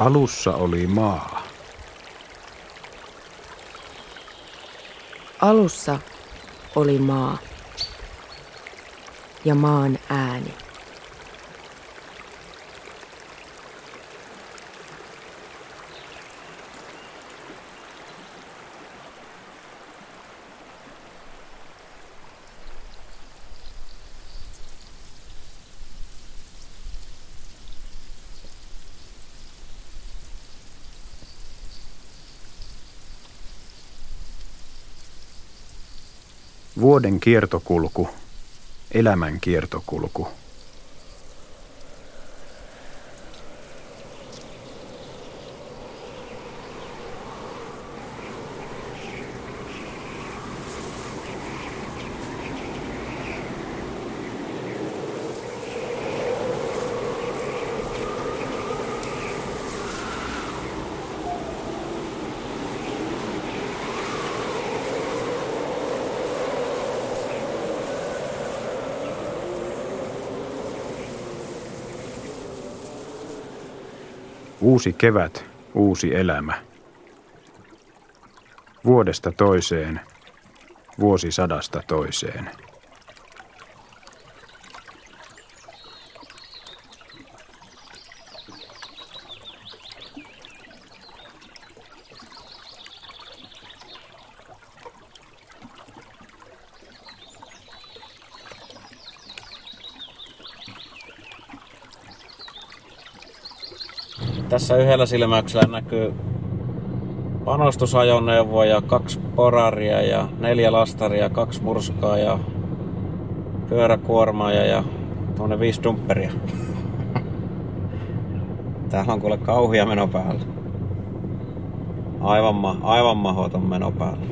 Alussa oli maa. Alussa oli maa ja maan ääni. Vuoden kiertokulku, elämän kiertokulku. Uusi kevät, uusi elämä. Vuodesta toiseen, vuosisadasta toiseen. Tässä yhdellä silmäyksellä näkyy panostusajoneuvoa ja kaksi poraria ja neljä lastaria, kaksi murskaa ja pyöräkuormaa ja tuonne viisi dumperia. Täällä on kuule kauhia meno päällä. Aivan, ma- aivan mahoton meno päällä.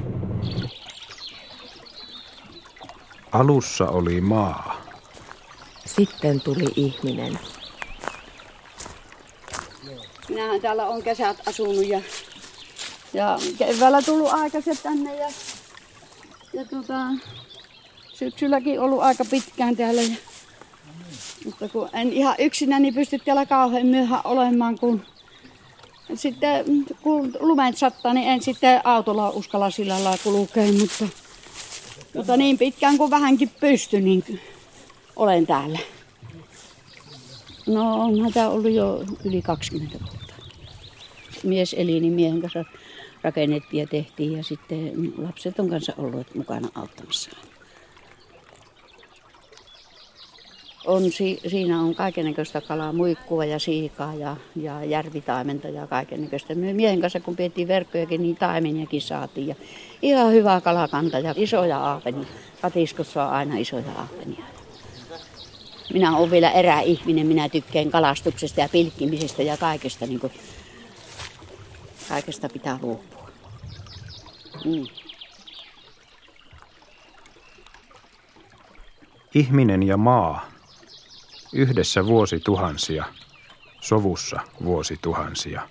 Alussa oli maa. Sitten tuli ihminen. Minähän täällä on kesät asunut ja, ja keväällä tullut aikaisin tänne ja, ja tota, syksylläkin ollut aika pitkään täällä. Ja, mutta kun en ihan yksinäni niin pysty täällä kauhean myöhään olemaan, kun sitten kun lumet sattaa, niin en sitten autolla uskalla sillä lailla kulkea, mutta, mutta niin pitkään kuin vähänkin pysty, niin olen täällä. No onhan tämä ollut jo yli 20 vuotta. Mies eli, niin miehen kanssa rakennettiin ja tehtiin ja sitten lapset on kanssa ollut mukana auttamassa. On, si, siinä on kaikennäköistä kalaa, muikkua ja siikaa ja, ja järvitaimenta ja kaikennäköistä. Me miehen kanssa kun pidettiin verkkojakin, niin taimeniakin saatiin. Ja ihan hyvä kalakanta ja isoja aapenia. Katiskossa on aina isoja aapenia. Minä olen vielä eräihminen, minä tykkään kalastuksesta ja pilkkimisestä ja kaikesta. Niin kuin, kaikesta pitää luopua. Mm. Ihminen ja maa. Yhdessä vuosituhansia, sovussa vuosituhansia.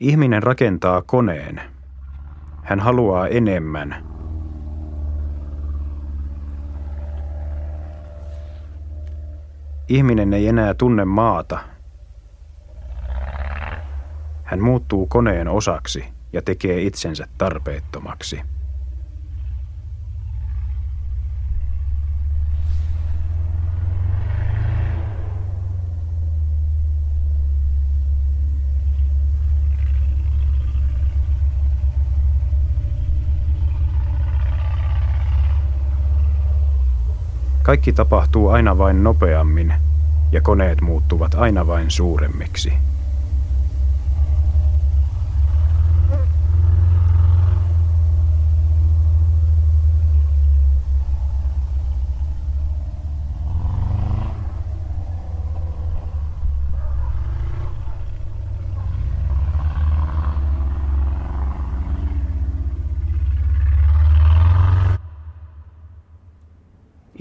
Ihminen rakentaa koneen. Hän haluaa enemmän. Ihminen ei enää tunne maata. Hän muuttuu koneen osaksi ja tekee itsensä tarpeettomaksi. Kaikki tapahtuu aina vain nopeammin ja koneet muuttuvat aina vain suuremmiksi.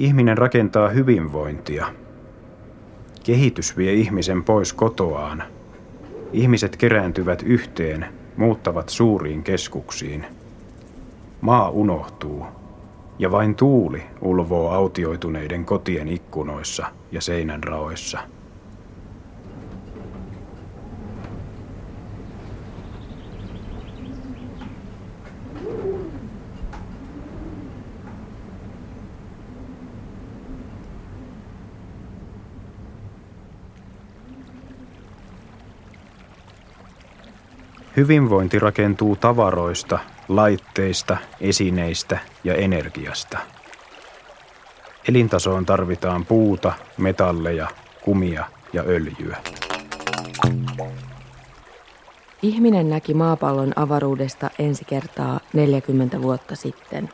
Ihminen rakentaa hyvinvointia. Kehitys vie ihmisen pois kotoaan. Ihmiset kerääntyvät yhteen, muuttavat suuriin keskuksiin. Maa unohtuu Ja vain tuuli ulvoo autioituneiden kotien ikkunoissa ja seinän raoissa. Hyvinvointi rakentuu tavaroista, laitteista, esineistä ja energiasta. Elintasoon tarvitaan puuta, metalleja, kumia ja öljyä. Ihminen näki maapallon avaruudesta ensi kertaa 40 vuotta sitten.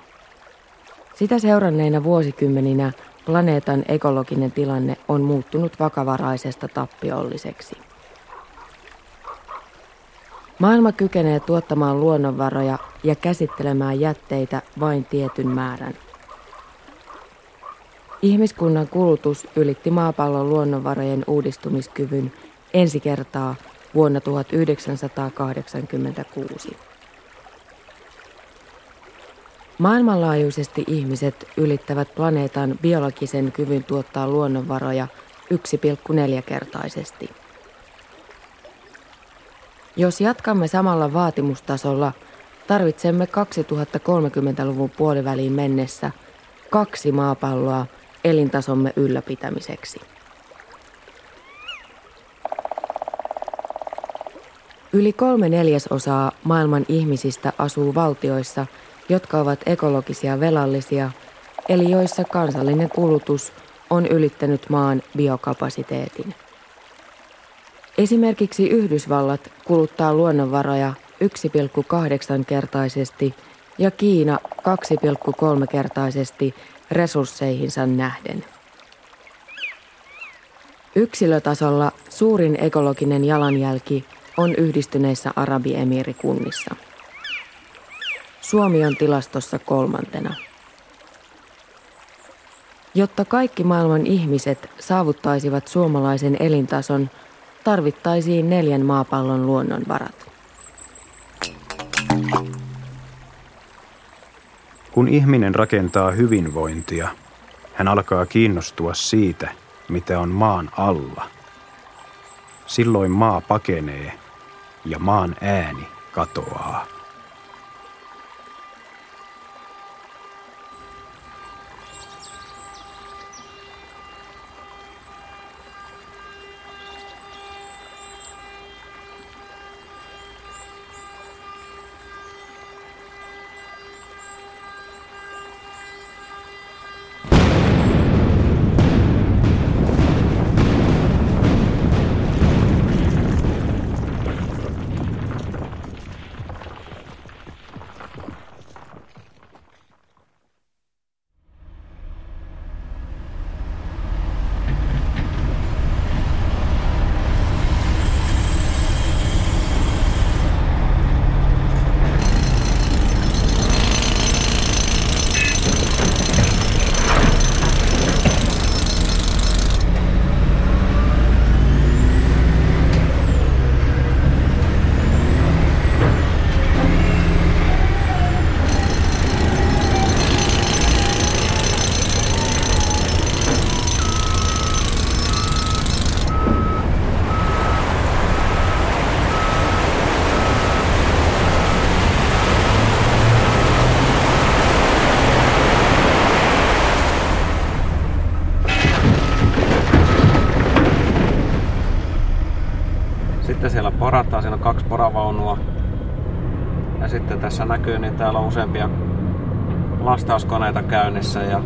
Sitä seuranneina vuosikymmeninä planeetan ekologinen tilanne on muuttunut vakavaraisesta tappiolliseksi. Maailma kykenee tuottamaan luonnonvaroja ja käsittelemään jätteitä vain tietyn määrän. Ihmiskunnan kulutus ylitti maapallon luonnonvarojen uudistumiskyvyn ensi kertaa vuonna 1986. Maailmanlaajuisesti ihmiset ylittävät planeetan biologisen kyvyn tuottaa luonnonvaroja 1,4-kertaisesti. Jos jatkamme samalla vaatimustasolla, tarvitsemme 2030-luvun puoliväliin mennessä kaksi maapalloa elintasomme ylläpitämiseksi. Yli kolme neljäsosaa maailman ihmisistä asuu valtioissa, jotka ovat ekologisia velallisia, eli joissa kansallinen kulutus on ylittänyt maan biokapasiteetin. Esimerkiksi Yhdysvallat kuluttaa luonnonvaroja 1,8-kertaisesti ja Kiina 2,3-kertaisesti resursseihinsa nähden. Yksilötasolla suurin ekologinen jalanjälki on yhdistyneissä Arabiemiirikunnissa. Suomi on tilastossa kolmantena. Jotta kaikki maailman ihmiset saavuttaisivat suomalaisen elintason – tarvittaisiin neljän maapallon luonnonvarat. Kun ihminen rakentaa hyvinvointia, hän alkaa kiinnostua siitä, mitä on maan alla. Silloin maa pakenee ja maan ääni katoaa. porataan, siinä on kaksi poravaunua. Sitten tässä näkyy, niin täällä on useampia lastauskoneita käynnissä ja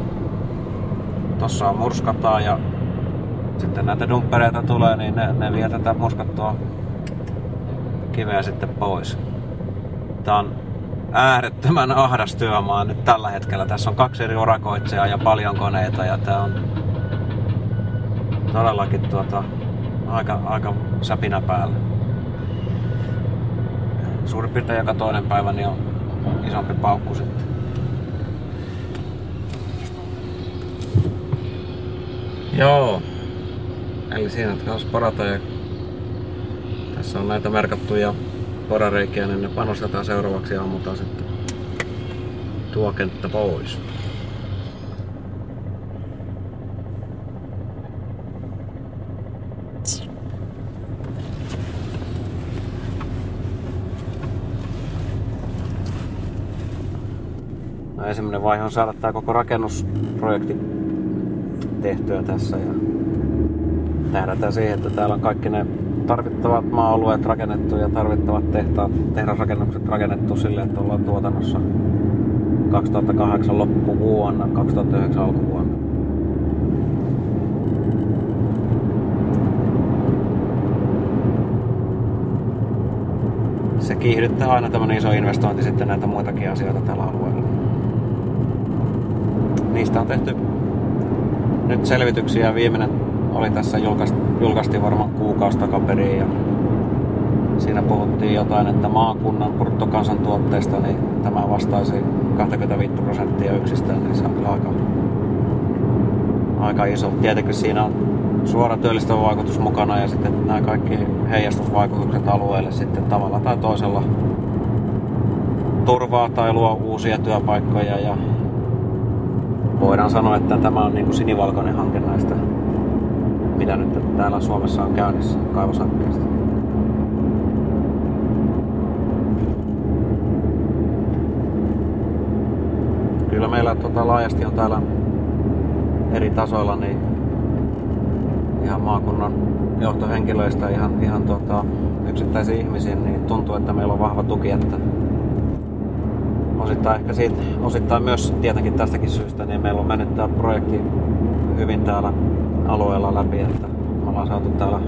tossa on murskataan ja sitten näitä dumppereita tulee, niin ne, ne vie tätä murskattua kiveä sitten pois. Tää on äärettömän ahdas työmaa nyt tällä hetkellä. Tässä on kaksi eri urakoitsijaa ja paljon koneita ja tää on todellakin tuota, aika, aika säpinä päällä suurin piirtein joka toinen päivä niin on isompi paukku sitten. Joo. Eli siinä kanssa porata ja tässä on näitä merkattuja porareikiä, niin ne panostetaan seuraavaksi ja ammutaan sitten tuo kenttä pois. No, ensimmäinen vaihe on saada tämä koko rakennusprojekti tehtyä tässä ja tähdätään siihen, että täällä on kaikki ne tarvittavat maa-alueet rakennettu ja tarvittavat tehtaat, tehdasrakennukset rakennettu sille, että ollaan tuotannossa 2008 loppuvuonna, 2009 alkuvuonna. Se kiihdyttää aina tämmöinen iso investointi sitten näitä muitakin asioita tällä alueella. Niistä on tehty nyt selvityksiä. Viimeinen oli tässä julkaist, julkaistiin varmaan kuukausi takaperin ja siinä puhuttiin jotain, että maakunnan bruttokansantuotteesta niin tämä vastaisi 25 prosenttia yksistään, niin se on kyllä aika, aika iso. Tietenkin siinä on suora työllistävä vaikutus mukana ja sitten nämä kaikki heijastusvaikutukset alueelle sitten tavalla tai toisella turvaa tai luo uusia työpaikkoja ja voidaan sanoa, että tämä on niin kuin sinivalkoinen hanke näistä, mitä nyt täällä Suomessa on käynnissä kaivoshankkeesta. Kyllä meillä tota, laajasti on täällä eri tasoilla niin ihan maakunnan johtohenkilöistä ihan, ihan tota, yksittäisiin ihmisiin, niin tuntuu, että meillä on vahva tuki, että osittain ehkä siitä, osittain myös tietenkin tästäkin syystä, niin meillä on mennyt tämä projekti hyvin täällä alueella läpi, että me ollaan saatu täällä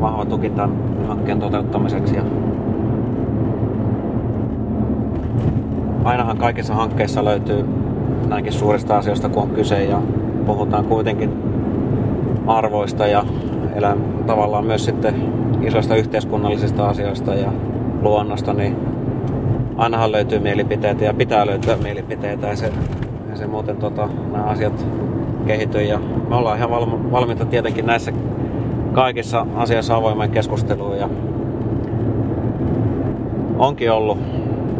vahva tuki tämän hankkeen toteuttamiseksi. Ja ainahan kaikissa hankkeissa löytyy näinkin suurista asioista kuin on kyse ja puhutaan kuitenkin arvoista ja elän tavallaan myös sitten isoista yhteiskunnallisista asioista ja luonnosta, niin ainahan löytyy mielipiteitä ja pitää löytyä mielipiteitä ja se, ja se muuten tota, nämä asiat kehittyy ja me ollaan ihan valmiita tietenkin näissä kaikissa asioissa avoimen keskusteluun ja onkin ollut,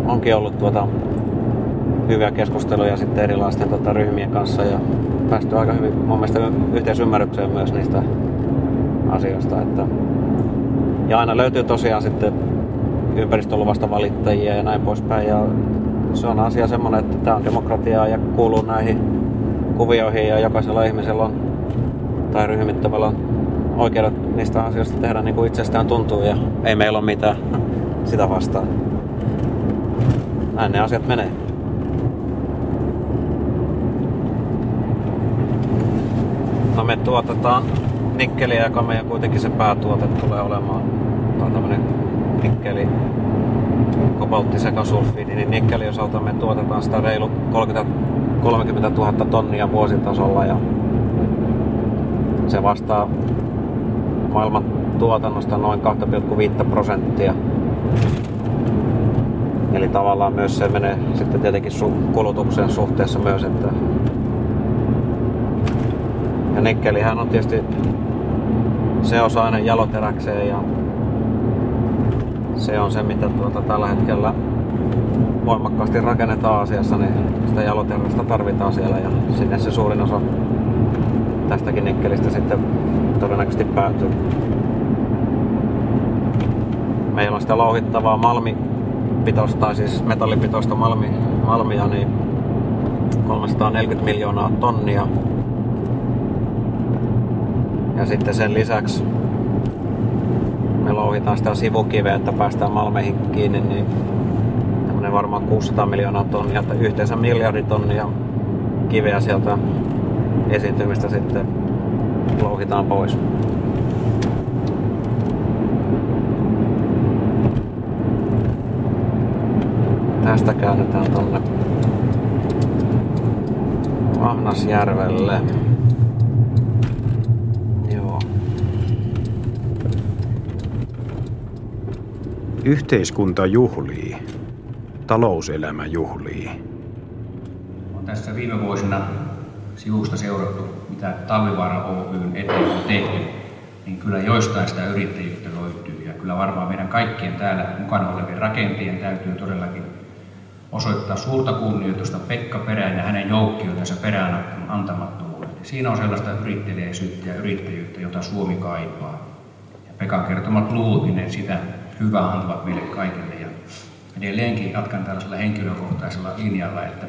onkin ollut tuota, hyviä keskusteluja sitten erilaisten tota, ryhmien kanssa ja päästy aika hyvin mun mielestä yhteisymmärrykseen myös niistä asioista. Että, ja aina löytyy tosiaan sitten ympäristöluvasta valittajia ja näin poispäin. Ja se on asia semmoinen, että tämä on demokratiaa ja kuuluu näihin kuvioihin ja jokaisella ihmisellä on tai ryhmittämällä on oikeudet niistä asioista tehdä niin kuin itsestään tuntuu ja ei meillä ole mitään sitä vastaan. Näin ne asiat menee. No me tuotetaan nikkeliä, joka meidän kuitenkin se päätuote tulee olemaan. Tämä on tämmönen nikkeli kobalttisekasulfiidi, niin nikkelin osalta me tuotetaan sitä reilu 30, 30 000 tonnia vuositasolla ja se vastaa maailman tuotannosta noin 2,5 prosenttia. Eli tavallaan myös se menee sitten tietenkin kulutuksen suhteessa myös, että ja nikkelihän on tietysti se osa aina jaloteräkseen ja se on se, mitä tuota tällä hetkellä voimakkaasti rakennetaan asiassa, niin sitä jaloterästä tarvitaan siellä ja sinne se suurin osa tästäkin nikkelistä sitten todennäköisesti päätyy. Meillä on sitä louhittavaa malmipitoista, tai siis metallipitoista malmi, malmia, niin 340 miljoonaa tonnia. Ja sitten sen lisäksi me louhitaan sitä sivukiveä, että päästään malmeihin kiinni, niin tämmönen varmaan 600 miljoonaa tonnia, että yhteensä miljardi tonnia kiveä sieltä esiintymistä sitten louhitaan pois. Tästä käännetään tonne Vahnasjärvelle. Yhteiskunta juhlii, talouselämä juhlii. On tässä viime vuosina sivusta seurattu, mitä Talvivaara Oyn eteen on tehty, niin kyllä joistain sitä yrittäjyyttä löytyy. Ja kyllä varmaan meidän kaikkien täällä mukana olevien rakentajien täytyy todellakin osoittaa suurta kunnioitusta Pekka Perään ja hänen joukkioidensa perään antamattomuudet. Siinä on sellaista yrittäjäisyyttä ja yrittäjyyttä, jota Suomi kaipaa. Ja Pekan kertomat luvut, niin sitä hyvää antavat meille kaikille. Ja edelleenkin jatkan tällaisella henkilökohtaisella linjalla, että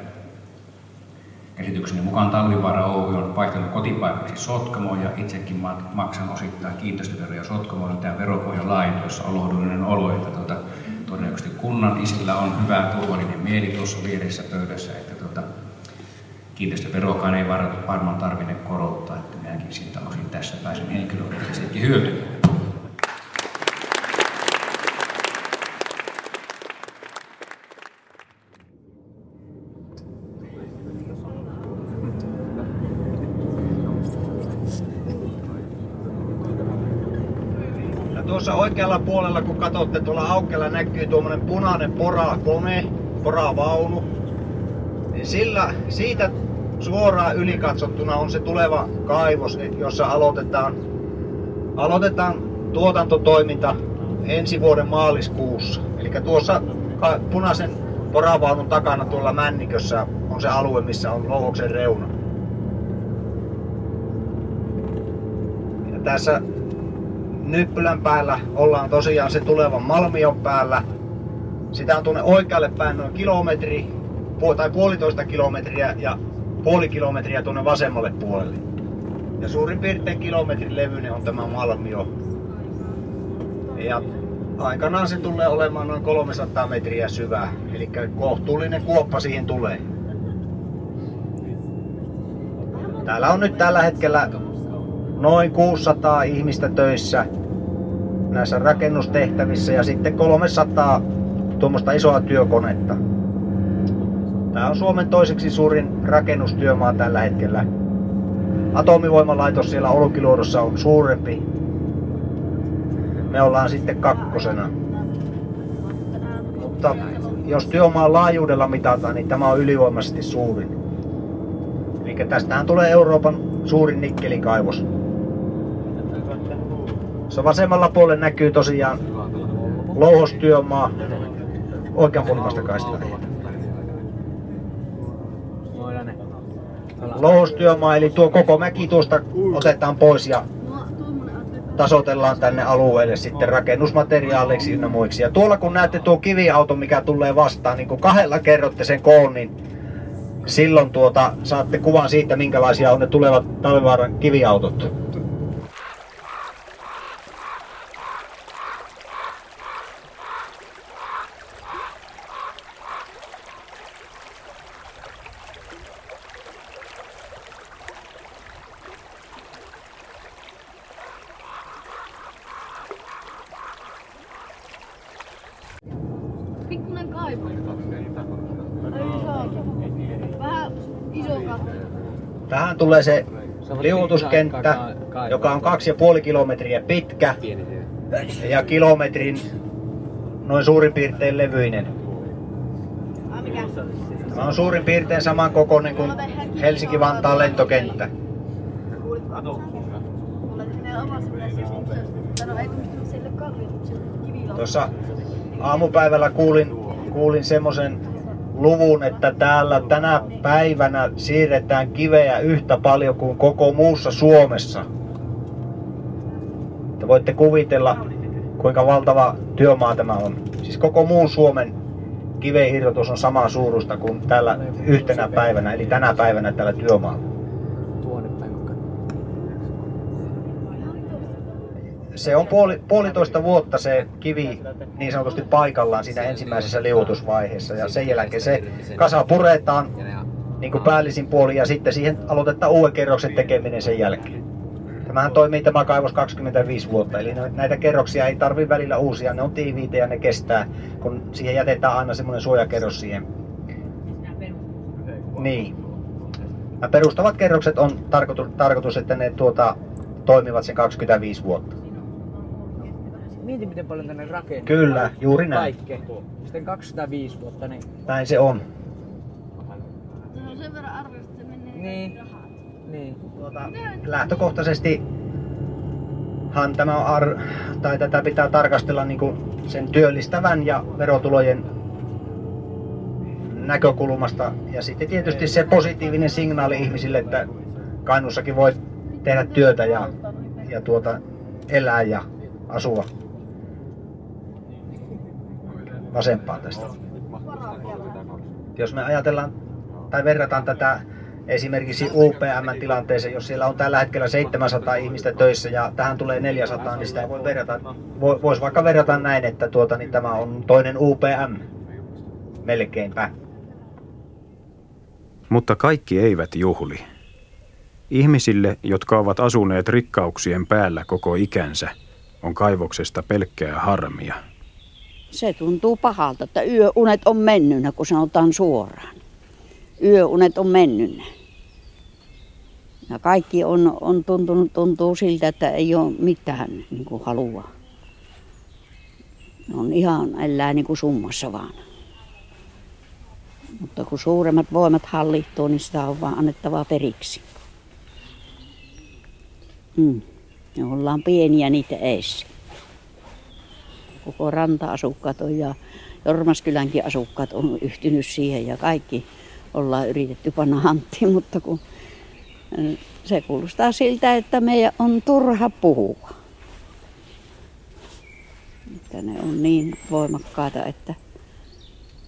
käsitykseni mukaan Talvivaara Oy on vaihtanut kotipaikaksi Sotkamoon ja itsekin maksan osittain kiinteistöveroja Sotkamoon. Tämä veropohjan laajentuessa olohdullinen olo, että tuota, todennäköisesti kunnan isillä on hyvä turvallinen mieli tuossa vieressä pöydässä, että tuota, kiinteistöverokaan ei varmaan tarvinne korottaa, että minäkin siitä osin tässä pääsen henkilökohtaisesti hyötymään. tuossa oikealla puolella, kun katsotte tuolla aukella näkyy tuommoinen punainen porakone, poravaunu. Niin sillä, siitä suoraan ylikatsottuna on se tuleva kaivos, jossa aloitetaan, aloitetaan tuotantotoiminta ensi vuoden maaliskuussa. Eli tuossa punaisen poravaunun takana tuolla Männikössä on se alue, missä on louhoksen reuna. Ja tässä Nyppylän päällä ollaan tosiaan se tulevan Malmion päällä. Sitä on tuonne oikealle päin noin kilometri tai puolitoista kilometriä ja puoli kilometriä tuonne vasemmalle puolelle. Ja suurin piirtein kilometrin levyinen on tämä Malmio. Ja aikanaan se tulee olemaan noin 300 metriä syvä, eli kohtuullinen kuoppa siihen tulee. Täällä on nyt tällä hetkellä noin 600 ihmistä töissä näissä rakennustehtävissä ja sitten 300 tuommoista isoa työkonetta. Tämä on Suomen toiseksi suurin rakennustyömaa tällä hetkellä. Atomivoimalaitos siellä Olkiluodossa on suurempi. Me ollaan sitten kakkosena. Mutta jos työmaan laajuudella mitataan, niin tämä on ylivoimaisesti suurin. Eli tästähän tulee Euroopan suurin nikkelikaivos. Se vasemmalla puolella näkyy tosiaan louhostyömaa oikean puolimasta kaistaa. Louhostyömaa, eli tuo koko mäki tuosta otetaan pois ja tasotellaan tänne alueelle sitten rakennusmateriaaleiksi ynnä muiksi. Ja tuolla kun näette tuo kiviauto, mikä tulee vastaan, niin kun kahdella kerrotte sen koon, niin silloin tuota, saatte kuvan siitä, minkälaisia on ne tulevat talvivaaran kiviautot. Tulee se liuutuskenttä, joka on 2,5 kilometriä pitkä ja kilometrin noin suurin piirtein levyinen. Tämä on suurin piirtein saman kokoinen kuin Helsinki-Vantaan lentokenttä. Tuossa aamupäivällä kuulin, kuulin semmoisen luvun, että täällä tänä päivänä siirretään kiveä yhtä paljon kuin koko muussa Suomessa. Te voitte kuvitella, kuinka valtava työmaa tämä on. Siis koko muun Suomen kiveirrotus on samaa suurusta kuin tällä yhtenä päivänä, eli tänä päivänä tällä työmaalla. Se on puoli, puolitoista vuotta se kivi niin sanotusti paikallaan siinä ensimmäisessä liuutusvaiheessa ja sen jälkeen se kasa puretaan niin kuin päällisin puoli ja sitten siihen aloitetaan uuden kerroksen tekeminen sen jälkeen. Tämähän toimii tämä kaivos 25 vuotta, eli näitä kerroksia ei tarvi välillä uusia, ne on tiiviitä ja ne kestää, kun siihen jätetään aina semmoinen suojakerros siihen. Niin. Ja perustavat kerrokset on tarkoitus, tarkoitus että ne tuota, toimivat sen 25 vuotta. Mieti miten paljon tänne rakentuu. Kyllä, juuri näin. Kaikke. Sitten 205 vuotta, niin... Näin se on. No sen verran arvioista se menee Niin. Niin. Tuota, lähtökohtaisesti han tämä on ar- tai tätä pitää tarkastella niin kuin sen työllistävän ja verotulojen näkökulmasta. Ja sitten tietysti se positiivinen signaali ihmisille, että Kainussakin voi tehdä työtä ja, ja tuota, elää ja asua vasempaan tästä. Jos me ajatellaan tai verrataan tätä esimerkiksi UPM-tilanteeseen, jos siellä on tällä hetkellä 700 ihmistä töissä ja tähän tulee 400, niin sitä voi verrata, voisi vaikka verrata näin, että tuota, niin tämä on toinen UPM melkeinpä. Mutta kaikki eivät juhli. Ihmisille, jotka ovat asuneet rikkauksien päällä koko ikänsä, on kaivoksesta pelkkää harmia. Se tuntuu pahalta, että yöunet on mennynä, kun sanotaan suoraan. Yöunet on mennynä. Ja kaikki on, on tuntunut, tuntuu siltä, että ei ole mitään niin kuin halua. On ihan elää niin kuin summassa vaan. Mutta kun suuremmat voimat hallittuu, niin sitä on vaan annettava periksi. Mm. Me ollaan pieniä niitä eissä. Koko ranta-asukkaat on ja Jormaskylänkin asukkaat on yhtynyt siihen ja kaikki ollaan yritetty panna hanttiin, mutta kun se kuulostaa siltä, että meidän on turha puhua. Että ne on niin voimakkaita, että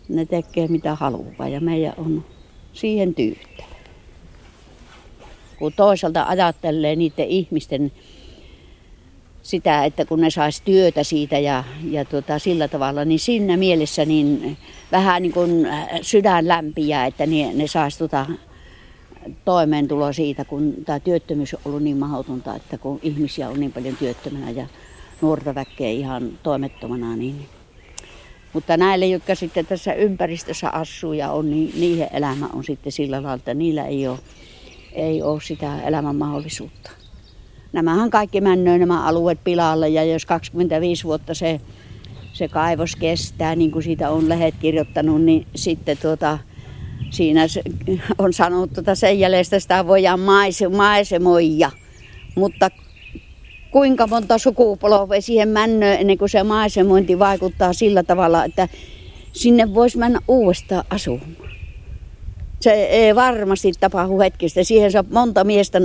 ne tekee mitä haluaa ja meidän on siihen tyyttävä. Kun toisaalta ajattelee niiden ihmisten sitä, että kun ne saisi työtä siitä ja, ja tuota, sillä tavalla, niin siinä mielessä niin vähän niin kuin sydän lämpiä, että ne, ne saisi tuota toimeentulo siitä, kun tämä työttömyys on ollut niin mahdotonta, että kun ihmisiä on niin paljon työttömänä ja nuorta väkeä ihan toimettomana, niin mutta näille, jotka sitten tässä ympäristössä asuu ja on, niin niiden elämä on sitten sillä lailla, että niillä ei ole, ei ole sitä elämän mahdollisuutta. Nämähän kaikki männöi nämä alueet pilalle ja jos 25 vuotta se, se kaivos kestää, niin kuin siitä on lehet kirjoittanut, niin sitten tuota, siinä on sanottu, että sen jäljestä sitä voidaan maise, maisemoida. Mutta kuinka monta sukupolvea siihen männöön ennen kuin se maisemointi vaikuttaa sillä tavalla, että sinne voisi mennä uudestaan asumaan. Se ei varmasti tapahdu hetkestä. Siihen saa monta miestä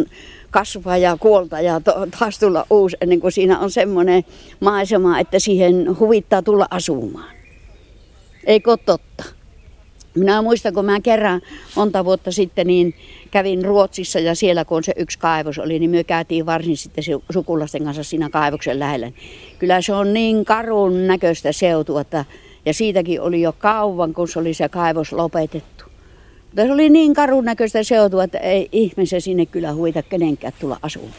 kasvaa ja kuolta ja taas tulla uusi ennen kuin siinä on semmoinen maisema, että siihen huvittaa tulla asumaan. Eikö totta? Minä muistan, kun mä kerran monta vuotta sitten niin kävin Ruotsissa ja siellä kun se yksi kaivos oli, niin me käytiin varsin sitten sukulasten kanssa siinä kaivoksen lähellä. Kyllä se on niin karun näköistä seutua, että, ja siitäkin oli jo kauan, kun se oli se kaivos lopetettu. Mutta se oli niin karun näköistä seutua, että ei ihmisen sinne kyllä huvita kenenkään tulla asumaan.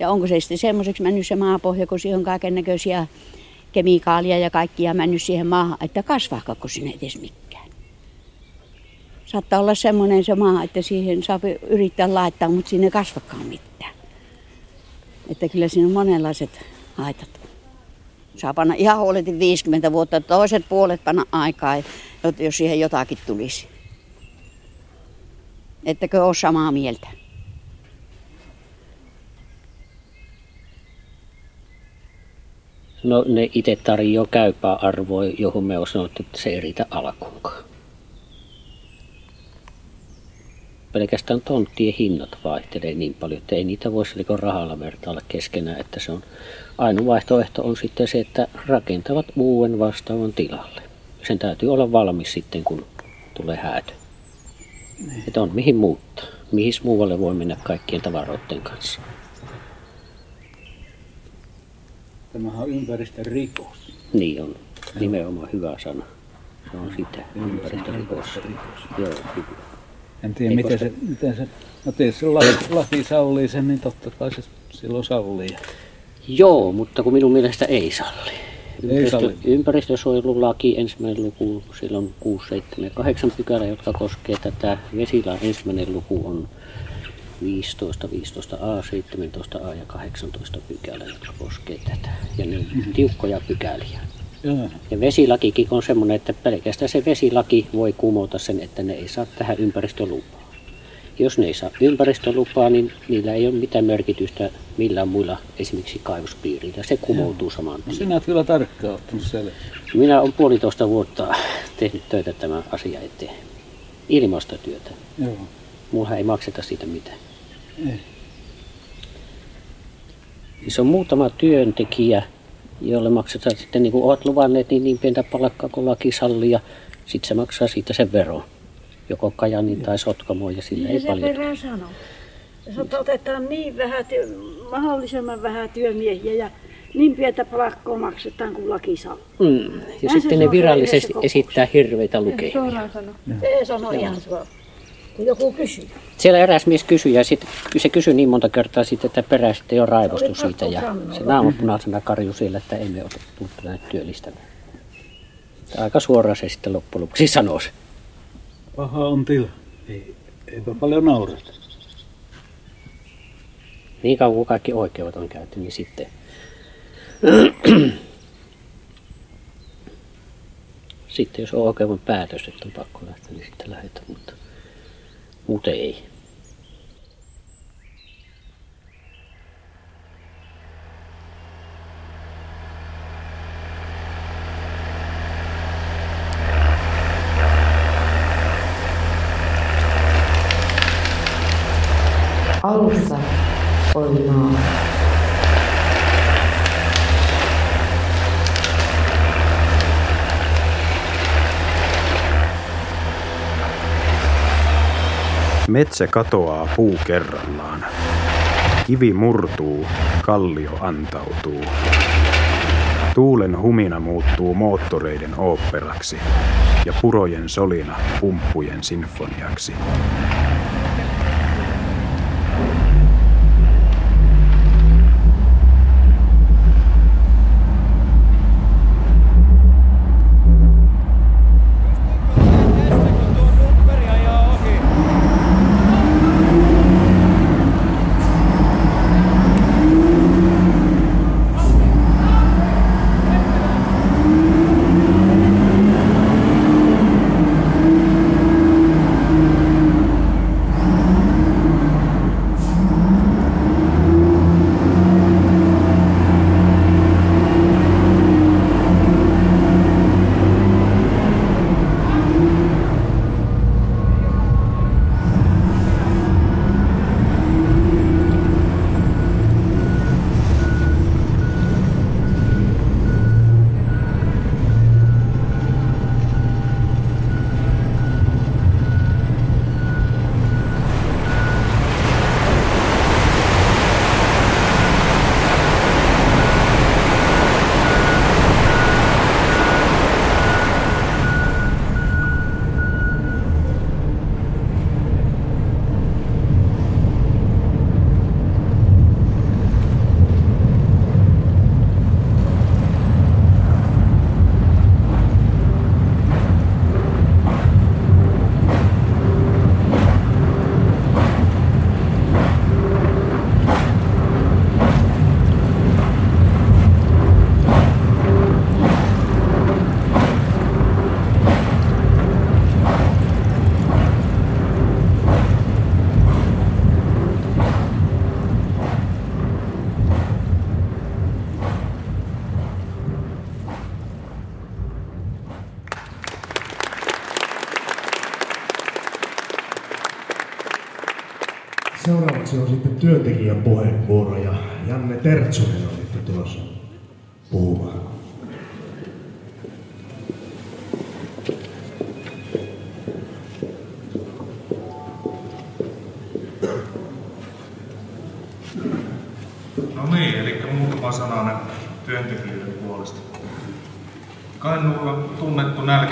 Ja onko se sitten semmoiseksi mennyt se maapohja, kun siihen on kaiken näköisiä kemikaalia ja kaikkia mennyt siihen maahan, että kasvaako sinne edes mikään. Saattaa olla semmoinen se maa, että siihen saa yrittää laittaa, mutta sinne kasvakaan mitään. Että kyllä siinä on monenlaiset haitat. Saa panna ihan huoletin 50 vuotta, toiset puolet panna aikaa, jos siihen jotakin tulisi. Ettäkö ole samaa mieltä? No ne itse tarjoaa käypää arvoa, johon me on sanottu, että se ei riitä alkuunkaan. Pelkästään tonttien hinnat vaihtelee niin paljon, että ei niitä voisi rahalla vertailla keskenään, että se on ainoa vaihtoehto on sitten se, että rakentavat uuden vastaavan tilalle. Sen täytyy olla valmis sitten, kun tulee häätö. Niin. Että on mihin muuttaa. Mihin muualle voi mennä kaikkien tavaroiden kanssa. Tämähän on ympäristörikos. Niin on. Nimenomaan hyvä sana. Se on sitä. Ympäristörikos. Joo, hyvä. En tiedä, miten se, miten se, no tietysti laki, laki sallii sen, niin totta kai se silloin sallii. Joo, mutta kun minun mielestä ei salli. Ympäristö, ympäristösuojelulaki ensimmäinen luku, sillä on 6, 7 ja 8 pykälä, jotka koskee tätä. Vesilain ensimmäinen luku on 15, 15a, 17a ja 18 pykälä, jotka koskee tätä. Ja ne on mm-hmm. tiukkoja pykäliä. Joo. Ja vesilakikin on semmoinen, että pelkästään se vesilaki voi kumota sen, että ne ei saa tähän ympäristölupaa. Jos ne ei saa ympäristölupaa, niin niillä ei ole mitään merkitystä millään muilla esimerkiksi kaivospiirillä. Se kumoutuu saman tien. No sinä olet kyllä tarkkaan ottanut selvä. Minä olen puolitoista vuotta tehnyt töitä tämän asian eteen. Ilmasta työtä. Joo. Mulla ei makseta siitä mitään. Ei. Se on muutama työntekijä, jolle maksetaan sitten niin kuin olet luvanneet, niin, niin pientä palkkaa kuin laki sallii ja sitten se maksaa siitä sen veron. Joko Kajanin tai Sotkamoon ja sillä ei Niin se paljon. perään sano. Ot- otetaan niin vähän, työ, mahdollisimman vähän työmiehiä ja niin pientä palkkoa maksetaan kuin laki saa. Mm. Ja Näin sitten ne virallisesti esittää hirveitä lukeja. Suoraan sano. Se sano ihan suoraan. Kun joku kysyy. Siellä eräs mies kysyi ja sit, se kysyi niin monta kertaa sitten, että perä sitten jo raivostui Se oli siitä ja se naamapunaisena karju siellä, että emme ole tulleet työllistämään. Aika suoraan se sitten loppujen lopuksi sanoi se. Paha on tila. Ei, eipä paljon naurata. Niin kauan kuin kaikki oikeudet on käyty, niin sitten sitten jos on oikeuden päätös, että on pakko lähteä, niin sitten lähdetään, mutta muuten ei. Alussa oli maa. Metsä katoaa puu kerrallaan. Kivi murtuu, kallio antautuu. Tuulen humina muuttuu moottoreiden oopperaksi ja purojen solina pumppujen sinfoniaksi.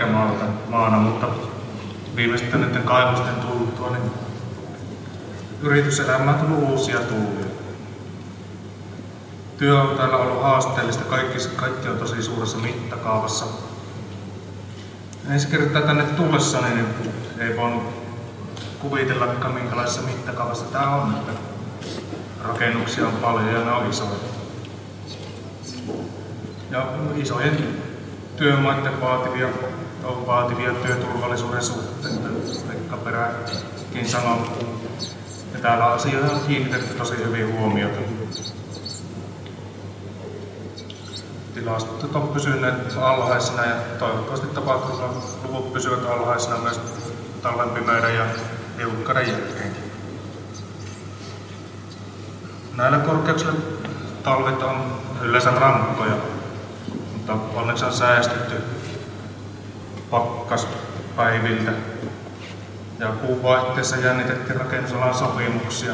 Nälkämaalta maana, mutta viimeisten näiden kaivosten tultua, niin yrityselämään on tullut uusia tuulia. Työ on täällä ollut haasteellista, kaikki, kaikki on tosi suuressa mittakaavassa. Ensi kertaa tänne tullessani, niin ei voinut kuvitellakaan minkälaisessa mittakaavassa tämä on. Että rakennuksia on paljon ja ne on isoja. Ja isojen työmaiden vaativia, vaativia työturvallisuuden suhteen, Pekka Peräkin sanoi. Ja täällä asioihin on kiinnitetty tosi hyvin huomiota. Tilastot on pysyneet alhaisina ja toivottavasti tapahtumaluvut pysyvät alhaisina myös talven pimeyden ja hiukkaiden jälkeenkin. Näillä korkeuksilla talvet on yleensä rankkoja, mutta onneksi on säästetty pakkaspäiviltä. ja kuun vaihteessa jännitettiin rakennusalan sopimuksia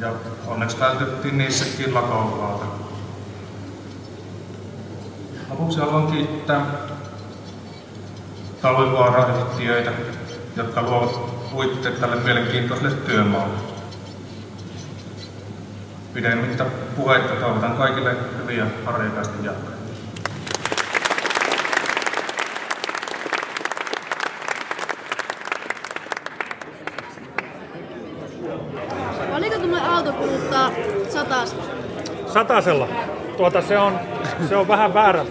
ja onneksi vältyttiin niissäkin lakouvalta. Lopuksi haluan kiittää talvivaarayhtiöitä, jotka luovat puitteet tälle mielenkiintoiselle työmaalle. Pidemmittä puheita toivotan kaikille hyviä harjapäisten jatkoja. Paljonko tuommoinen auto kuluttaa satas? Satasella. Tuota, se on, se on vähän väärä.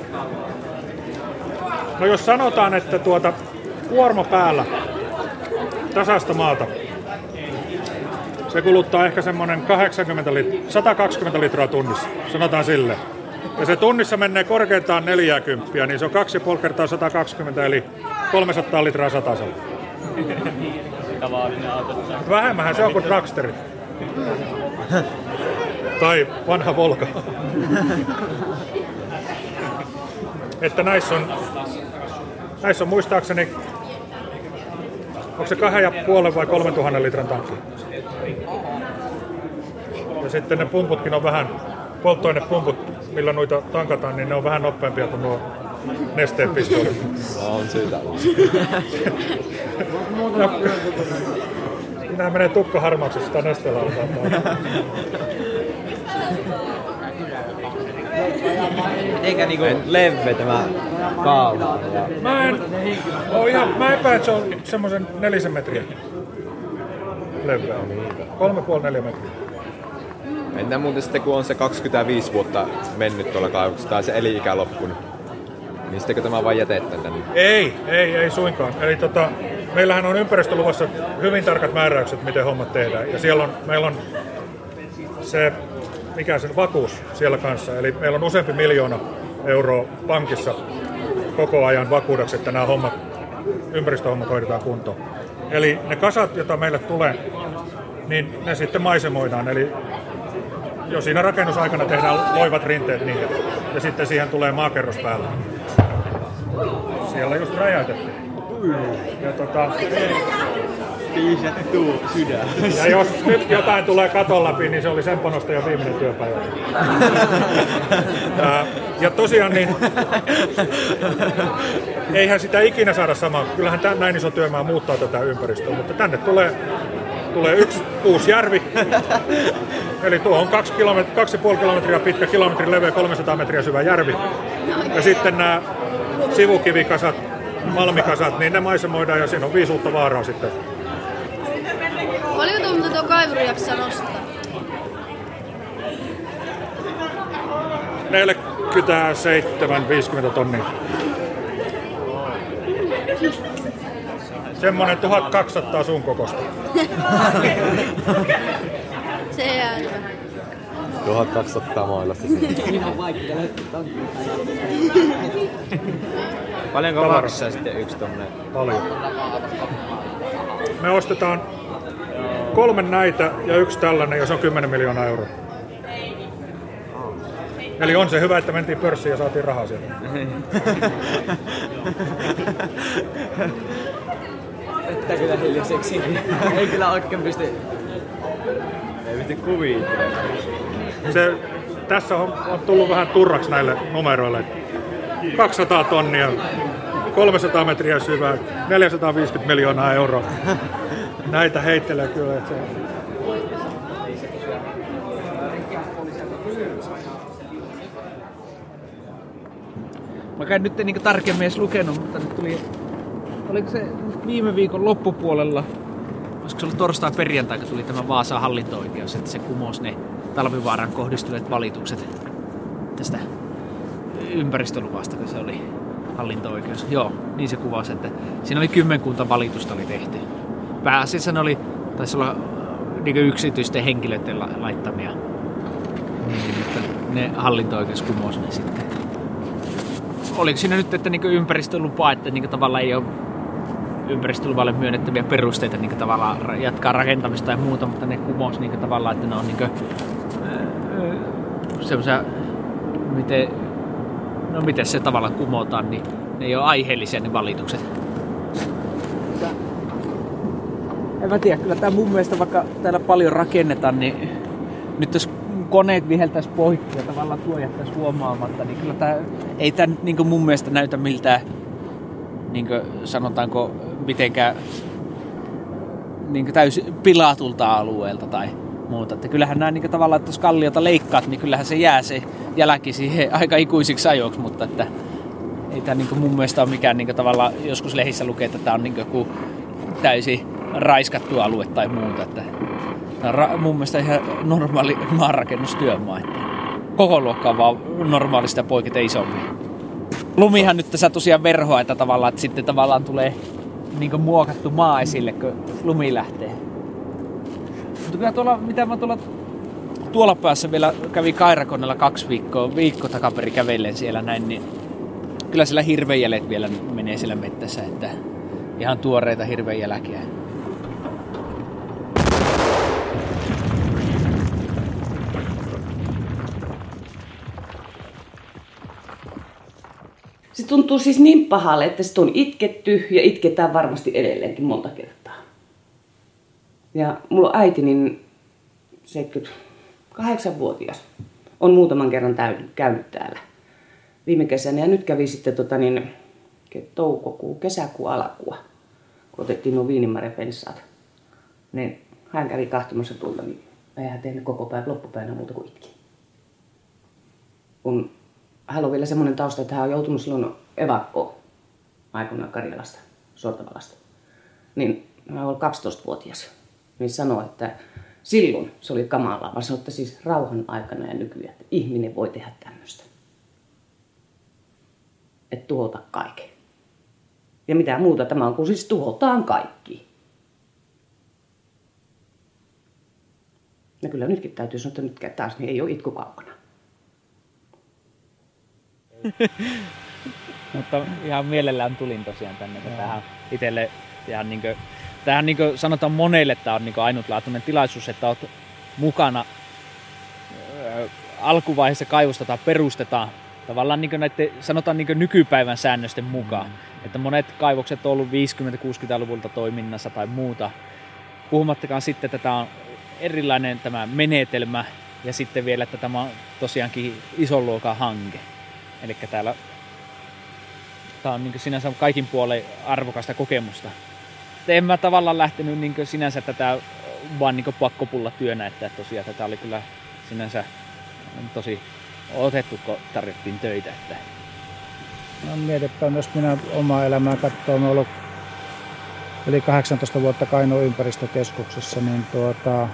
No jos sanotaan, että tuota kuorma päällä tasasta maata, se kuluttaa ehkä semmoinen 80 lit- 120 litraa tunnissa, sanotaan sille. Ja se tunnissa menee korkeintaan 40, niin se on 2,5 kertaa 120, eli 300 litraa satasella. Vähemmähän se on kuin dragsteri. tai vanha Volga. että näissä on, näissä on muistaakseni, onko se kahden ja puolen vai kolmen tuhannen litran tankki? Ja sitten ne pumputkin on vähän, polttoainepumput, millä noita tankataan, niin ne on vähän nopeampia kuin nuo nesteen pistoolit. On syytä Ja, Siinähän menee tukka harmaaksi, sitä nesteellä. Eikä niinku leveä tämä kaava. Mä en, oo ihan, mä epäin, että se on semmoisen nelisen metriä leveä. Kolme puoli neljä metriä. Entä muuten sitten, kun on se 25 vuotta mennyt tuolla kaivoksessa tai se eli-ikä loppunut, niin sittenkö tämä vain jätetään tänne? Ei, ei, ei suinkaan. Eli tota, meillähän on ympäristöluvassa hyvin tarkat määräykset, miten hommat tehdään. Ja siellä on, meillä on se, mikä sen vakuus siellä kanssa. Eli meillä on useampi miljoona euroa pankissa koko ajan vakuudeksi, että nämä hommat, ympäristöhommat hoidetaan kuntoon. Eli ne kasat, joita meille tulee, niin ne sitten maisemoidaan. Eli jo siinä rakennusaikana tehdään loivat rinteet niille. Ja sitten siihen tulee maakerros päälle. Siellä just räjäytettiin. Ja tota, Piisettuu sydän. ja jos nyt jotain tulee katon läpi, niin se oli sen panostajan viimeinen työpäivä. Ja tosiaan niin, eihän sitä ikinä saada samaa. Kyllähän tämän näin iso työmaa muuttaa tätä ympäristöä, mutta tänne tulee, tulee yksi uusi järvi. Eli tuo on kaksi, kilometri, kaksi kilometriä pitkä, kilometrin leveä, 300 metriä syvä järvi. Ja sitten nämä sivukivikasat, malmikasat, niin ne maisemoidaan ja siinä on viisi uutta vaaraa sitten Paljonko tuo, mitä tuo kaivuri jaksaa nostaa? 47-50 tonnia. Semmonen 1200 sun kokosta. Se jää. 1200 mailasta Ihan vaikka Paljonko maksaa sitten yksi tommonen? Paljon. Me ostetaan kolme näitä ja yksi tällainen ja se on 10 miljoonaa euroa. Eli on se hyvä, että mentiin pörssiin ja saatiin rahaa sieltä. Että kyllä hiljaiseksi. Ei kyllä oikein pysty... Ei pysty kuvitella. Se, tässä on, on tullut vähän turraksi näille numeroille. 200 tonnia, 300 metriä syvää, 450 miljoonaa euroa. Näitä heittelee kyllä. Että se, Mä en nyt niin tarkemmin edes lukenut, mutta nyt tuli... Oliko se viime viikon loppupuolella, olisiko se ollut torstai perjantai, kun tuli tämä Vaasan hallinto-oikeus, että se kumosi ne talvivaaran kohdistuneet valitukset tästä ympäristöluvasta, kun se oli hallinto-oikeus. Joo, niin se kuvasi, että siinä oli kymmenkunta valitusta oli tehty. Pääasiassa ne oli, taisi olla niin yksityisten henkilöiden la- laittamia. Niin, mutta ne hallinto-oikeus kumosi ne sitten oliko siinä nyt, että niinku ympäristölupa, että niinku tavallaan ei ole ympäristöluvalle myönnettäviä perusteita niinku tavallaan jatkaa rakentamista ja muuta, mutta ne kumos niinku tavallaan, että ne on niinku, öö, semmoisia, miten, no miten se tavallaan kumotaan, niin ne ei ole aiheellisia ne valitukset. en mä tiedä, kyllä tää mun mielestä vaikka täällä paljon rakennetaan, niin nyt jos koneet viheltäisi poikki ja tavallaan tuo jättäisi huomaamatta, niin kyllä tää, ei tämä niin mun mielestä näytä miltään, niin sanotaanko, mitenkään niin täysin pilatulta alueelta tai muuta. Että kyllähän nämä niin tavallaan, että jos kalliota leikkaat, niin kyllähän se jää se jälki siihen aika ikuisiksi ajoiksi, mutta että ei tämä niin mun mielestä ole mikään niin tavallaan, joskus lehissä lukee, että tämä on niin joku täysin raiskattu alue tai muuta. Että tämä on mun mielestä ihan normaali maanrakennustyömaa. Että koko luokka on vaan normaalista poikete isompi. Lumihan nyt tässä tosiaan verhoa, että tavallaan, että sitten tavallaan tulee niin muokattu maa esille, kun lumi lähtee. Mutta kyllä tuolla, mitä mä tuolla, tuolla päässä vielä kävi Kairakonnella kaksi viikkoa, viikko takaperi kävellen siellä näin, niin kyllä siellä hirvejälet vielä menee siellä mettässä, että ihan tuoreita hirvejälkiä. Se tuntuu siis niin pahalle, että se on itketty ja itketään varmasti edelleenkin monta kertaa. Ja mulla äiti, niin 78-vuotias, on muutaman kerran käynyt täällä viime kesänä. Ja nyt kävi sitten tota niin, toukokuu, kesäkuu, alakuu, kun otettiin nuo viinimarjapensaat. Niin hän kävi kahtomassa tulta, niin ei hän tehnyt koko päivä loppupäivänä muuta kuin itki. Kun hän on vielä semmoinen tausta, että hän on joutunut silloin evakkoon aikoinaan Karjalasta, Sortavalasta. Niin hän oli 12-vuotias. Niin sanoi, että silloin se oli kamalaa, vaan sanoi, että siis rauhan aikana ja nykyään, että ihminen voi tehdä tämmöistä. Että tuhota kaiken. Ja mitä muuta tämä on, kun siis tuhotaan kaikki. Ja kyllä nytkin täytyy sanoa, että nyt taas niin ei ole itku kaukana. Mutta ihan mielellään tulin tosiaan tänne, kun tähän itselle ihan niin kuin, tämähän niin kuin sanotaan monelle, tämä on niin ainutlaatuinen tilaisuus, että olet mukana alkuvaiheessa kaivosta tai perustetaan tavallaan niin näiden, sanotaan niin nykypäivän säännösten mukaan. Mm. Että monet kaivokset on ollut 50-60-luvulta toiminnassa tai muuta. Puhumattakaan sitten, että tämä on erilainen tämä menetelmä ja sitten vielä, että tämä on tosiaankin ison luokan hanke. Eli täällä tämä on niin sinänsä kaikin puolen arvokasta kokemusta. En mä tavallaan lähtenyt niin sinänsä tätä vaan niin pakkopulla työnä, että tosiaan tätä oli kyllä sinänsä tosi otettu, kun tarvittiin töitä. Että... No mietipä, jos minä omaa elämää katsoin, olen ollut yli 18 vuotta Kainuun ympäristökeskuksessa, niin tuota,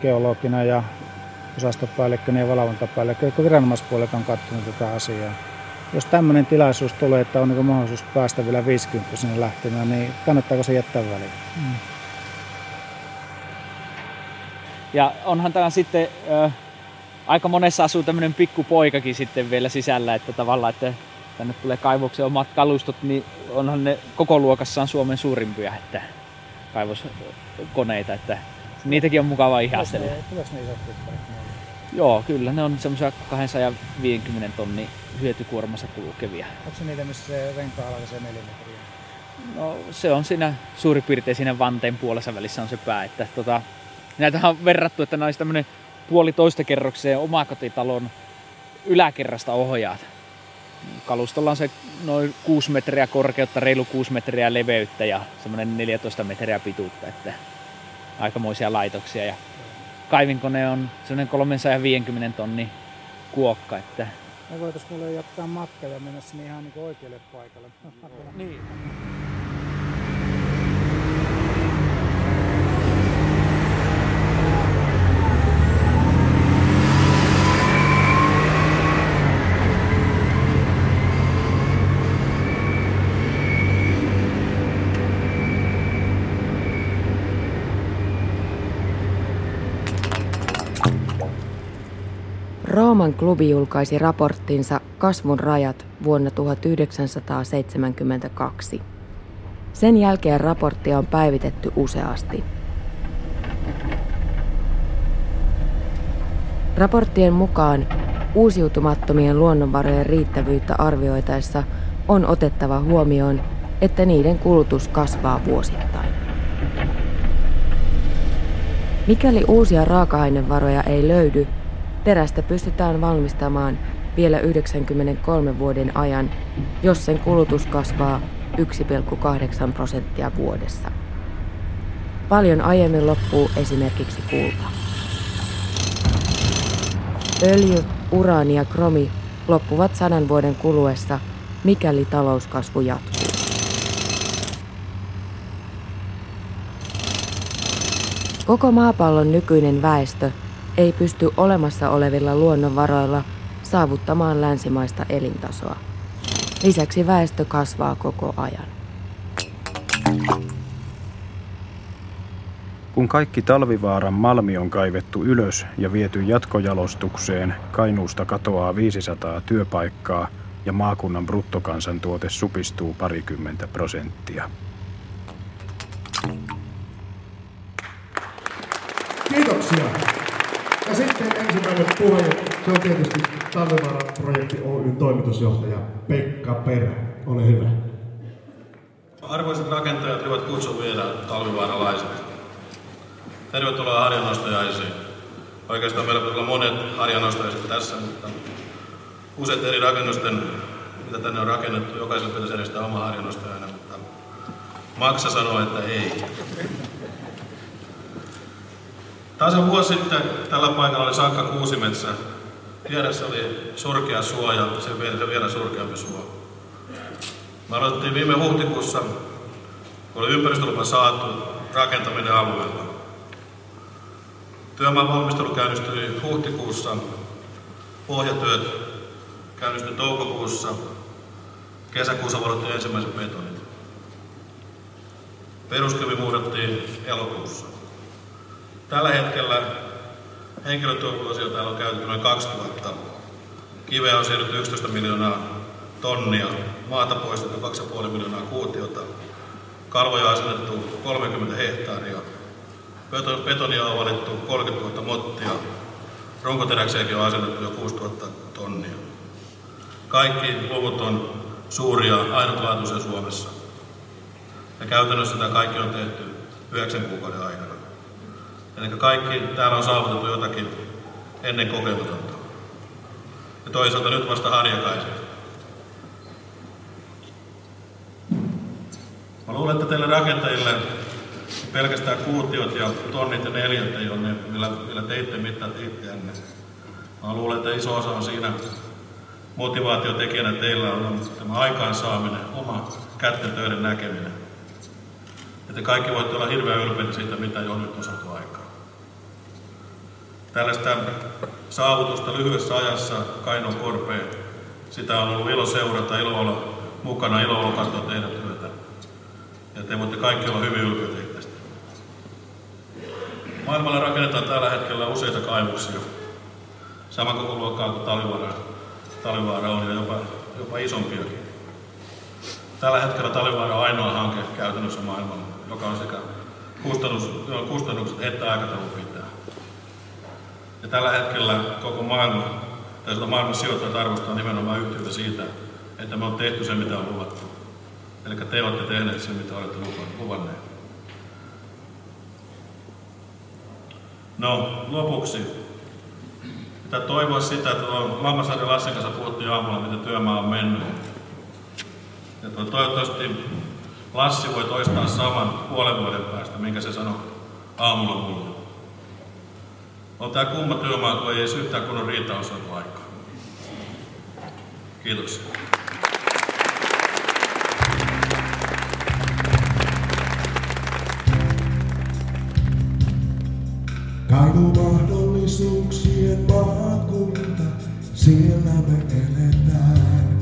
geologina ja osastopäällikkönä ja valvontapäällikkö, viranomaispuolet on katsonut tätä asiaa jos tämmöinen tilaisuus tulee, että on niin mahdollisuus päästä vielä 50 sinne lähtemään, niin kannattaako se jättää väliin? Mm. Ja onhan tämä sitten, äh, aika monessa asuu tämmöinen pikkupoikakin sitten vielä sisällä, että tavallaan, että tänne tulee kaivoksen omat kalustot, niin onhan ne koko luokassaan Suomen suurimpia että kaivoskoneita, että niitäkin on mukava ihastella. Tuleeko ne isot Joo, kyllä ne on semmoisia 250 tonni hyötykuormassa kulkevia. Onko se niitä, missä se renkaalla se neljä metriä? No se on siinä suurin piirtein siinä vanteen puolessa välissä on se pää. Että, tota, näitä on verrattu, että näistä tämmöinen puolitoista kerrokseen omakotitalon yläkerrasta ohjaat. Kalustolla on se noin 6 metriä korkeutta, reilu 6 metriä leveyttä ja semmoinen 14 metriä pituutta. Että aikamoisia laitoksia. Ja kaivinkone on semmoinen 350 tonni kuokka. Että... Me voitais mulle jättää matka ja mennä sinne ihan niin oikealle paikalle. niin. Rooman klubi julkaisi raporttinsa Kasvun rajat vuonna 1972. Sen jälkeen raporttia on päivitetty useasti. Raporttien mukaan uusiutumattomien luonnonvarojen riittävyyttä arvioitaessa on otettava huomioon, että niiden kulutus kasvaa vuosittain. Mikäli uusia raaka-ainevaroja ei löydy, terästä pystytään valmistamaan vielä 93 vuoden ajan, jos sen kulutus kasvaa 1,8 prosenttia vuodessa. Paljon aiemmin loppuu esimerkiksi kulta. Öljy, uraani ja kromi loppuvat sadan vuoden kuluessa, mikäli talouskasvu jatkuu. Koko maapallon nykyinen väestö ei pysty olemassa olevilla luonnonvaroilla saavuttamaan länsimaista elintasoa. Lisäksi väestö kasvaa koko ajan. Kun kaikki talvivaaran malmi on kaivettu ylös ja viety jatkojalostukseen, Kainuusta katoaa 500 työpaikkaa ja maakunnan bruttokansantuote supistuu parikymmentä prosenttia. Kiitoksia. Sitten ensimmäinen puhe, se on tietysti Talvivaara-projekti Oyn toimitusjohtaja Pekka Perä. Ole hyvä. Arvoisat rakentajat, hyvät vielä talvivaaralaiset. Tervetuloa harjanostajaisiin. Oikeastaan meillä pitää olla monet harjanostajaiset tässä, mutta useat eri rakennusten, mitä tänne on rakennettu, jokaisella pitäisi järjestää oma harjanostajana, mutta Maksa sanoi, että ei. Tasan vuosi sitten tällä paikalla oli Sankka Kuusimetsä. Vieressä oli surkea suo ja se vielä, se vielä surkeampi suo. Me aloitettiin viime huhtikuussa, kun oli ympäristölupa saatu, rakentaminen alueella. Työmaan valmistelu käynnistyi huhtikuussa, pohjatyöt käynnistyi toukokuussa, kesäkuussa varattiin ensimmäiset betonit. Peruskivi muurattiin elokuussa. Tällä hetkellä henkilötyövuosia täällä on käytetty noin 2000. Kiveä on siirrytty 11 miljoonaa tonnia, maata poistettu 2,5 miljoonaa kuutiota, kalvoja asennettu 30 hehtaaria, betonia on valittu 30 000 mottia, runkoteräksiäkin on asennettu jo 6 000 tonnia. Kaikki luvut on suuria, ainutlaatuisia Suomessa. Ja käytännössä tämä kaikki on tehty 9 kuukauden aikana. Eli kaikki täällä on saavutettu jotakin ennen kokematonta. Ja toisaalta nyt vasta harjakaiset. Mä luulen, että teille rakentajille pelkästään kuutiot ja tonnit ja neljät ei ole ne, millä, millä teitte mitään itseänne. Mä luulen, että iso osa on siinä motivaatiotekijänä teillä on tämä aikaansaaminen, oma kätten töiden näkeminen. Että kaikki voitte olla hirveän ylpeitä siitä, mitä jo nyt on saatu aikaa. Tällaista saavutusta lyhyessä ajassa Kainon korpeen, sitä on ollut ilo seurata, ilo olla mukana, ilo olla katsoa tehdä työtä. Ja te voitte kaikki olla hyvin ylpeitä tästä. Maailmalla rakennetaan tällä hetkellä useita kaivoksia. Sama koko luokkaa kuin Talvivaara, Talvivaara on ja jopa, jopa isompiakin. Tällä hetkellä Talvivaara on ainoa hanke käytännössä maailmalla, joka on sekä kustannus, kustannukset että aikataulu pitää. Ja tällä hetkellä koko maailma, tai sitä maailman sijoittajat arvostaa nimenomaan yhtiötä siitä, että me on tehty se, mitä on luvattu. Eli te olette tehneet sen, mitä olette luvanneet. No, lopuksi. Pitää toivoa sitä, että Lammasarja Lassin kanssa puhuttiin aamulla, miten työmaa on mennyt. Ja toivottavasti Lassi voi toistaa saman puolen vuoden päästä, minkä se sanoi aamulla mulle. On tää kumma työmaa, kun ei edes yhtään kunnon riita on saatu aikaa. Kiitoksia. Kaivu mahdollisuuksien maakunta, siellä me eletään.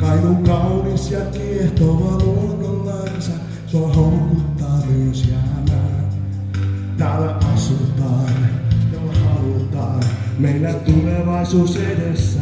Kainun kaunis ja kiehtova luonnonlansa, sua houkuttaa myös jäämään. Tulevaisuus edessä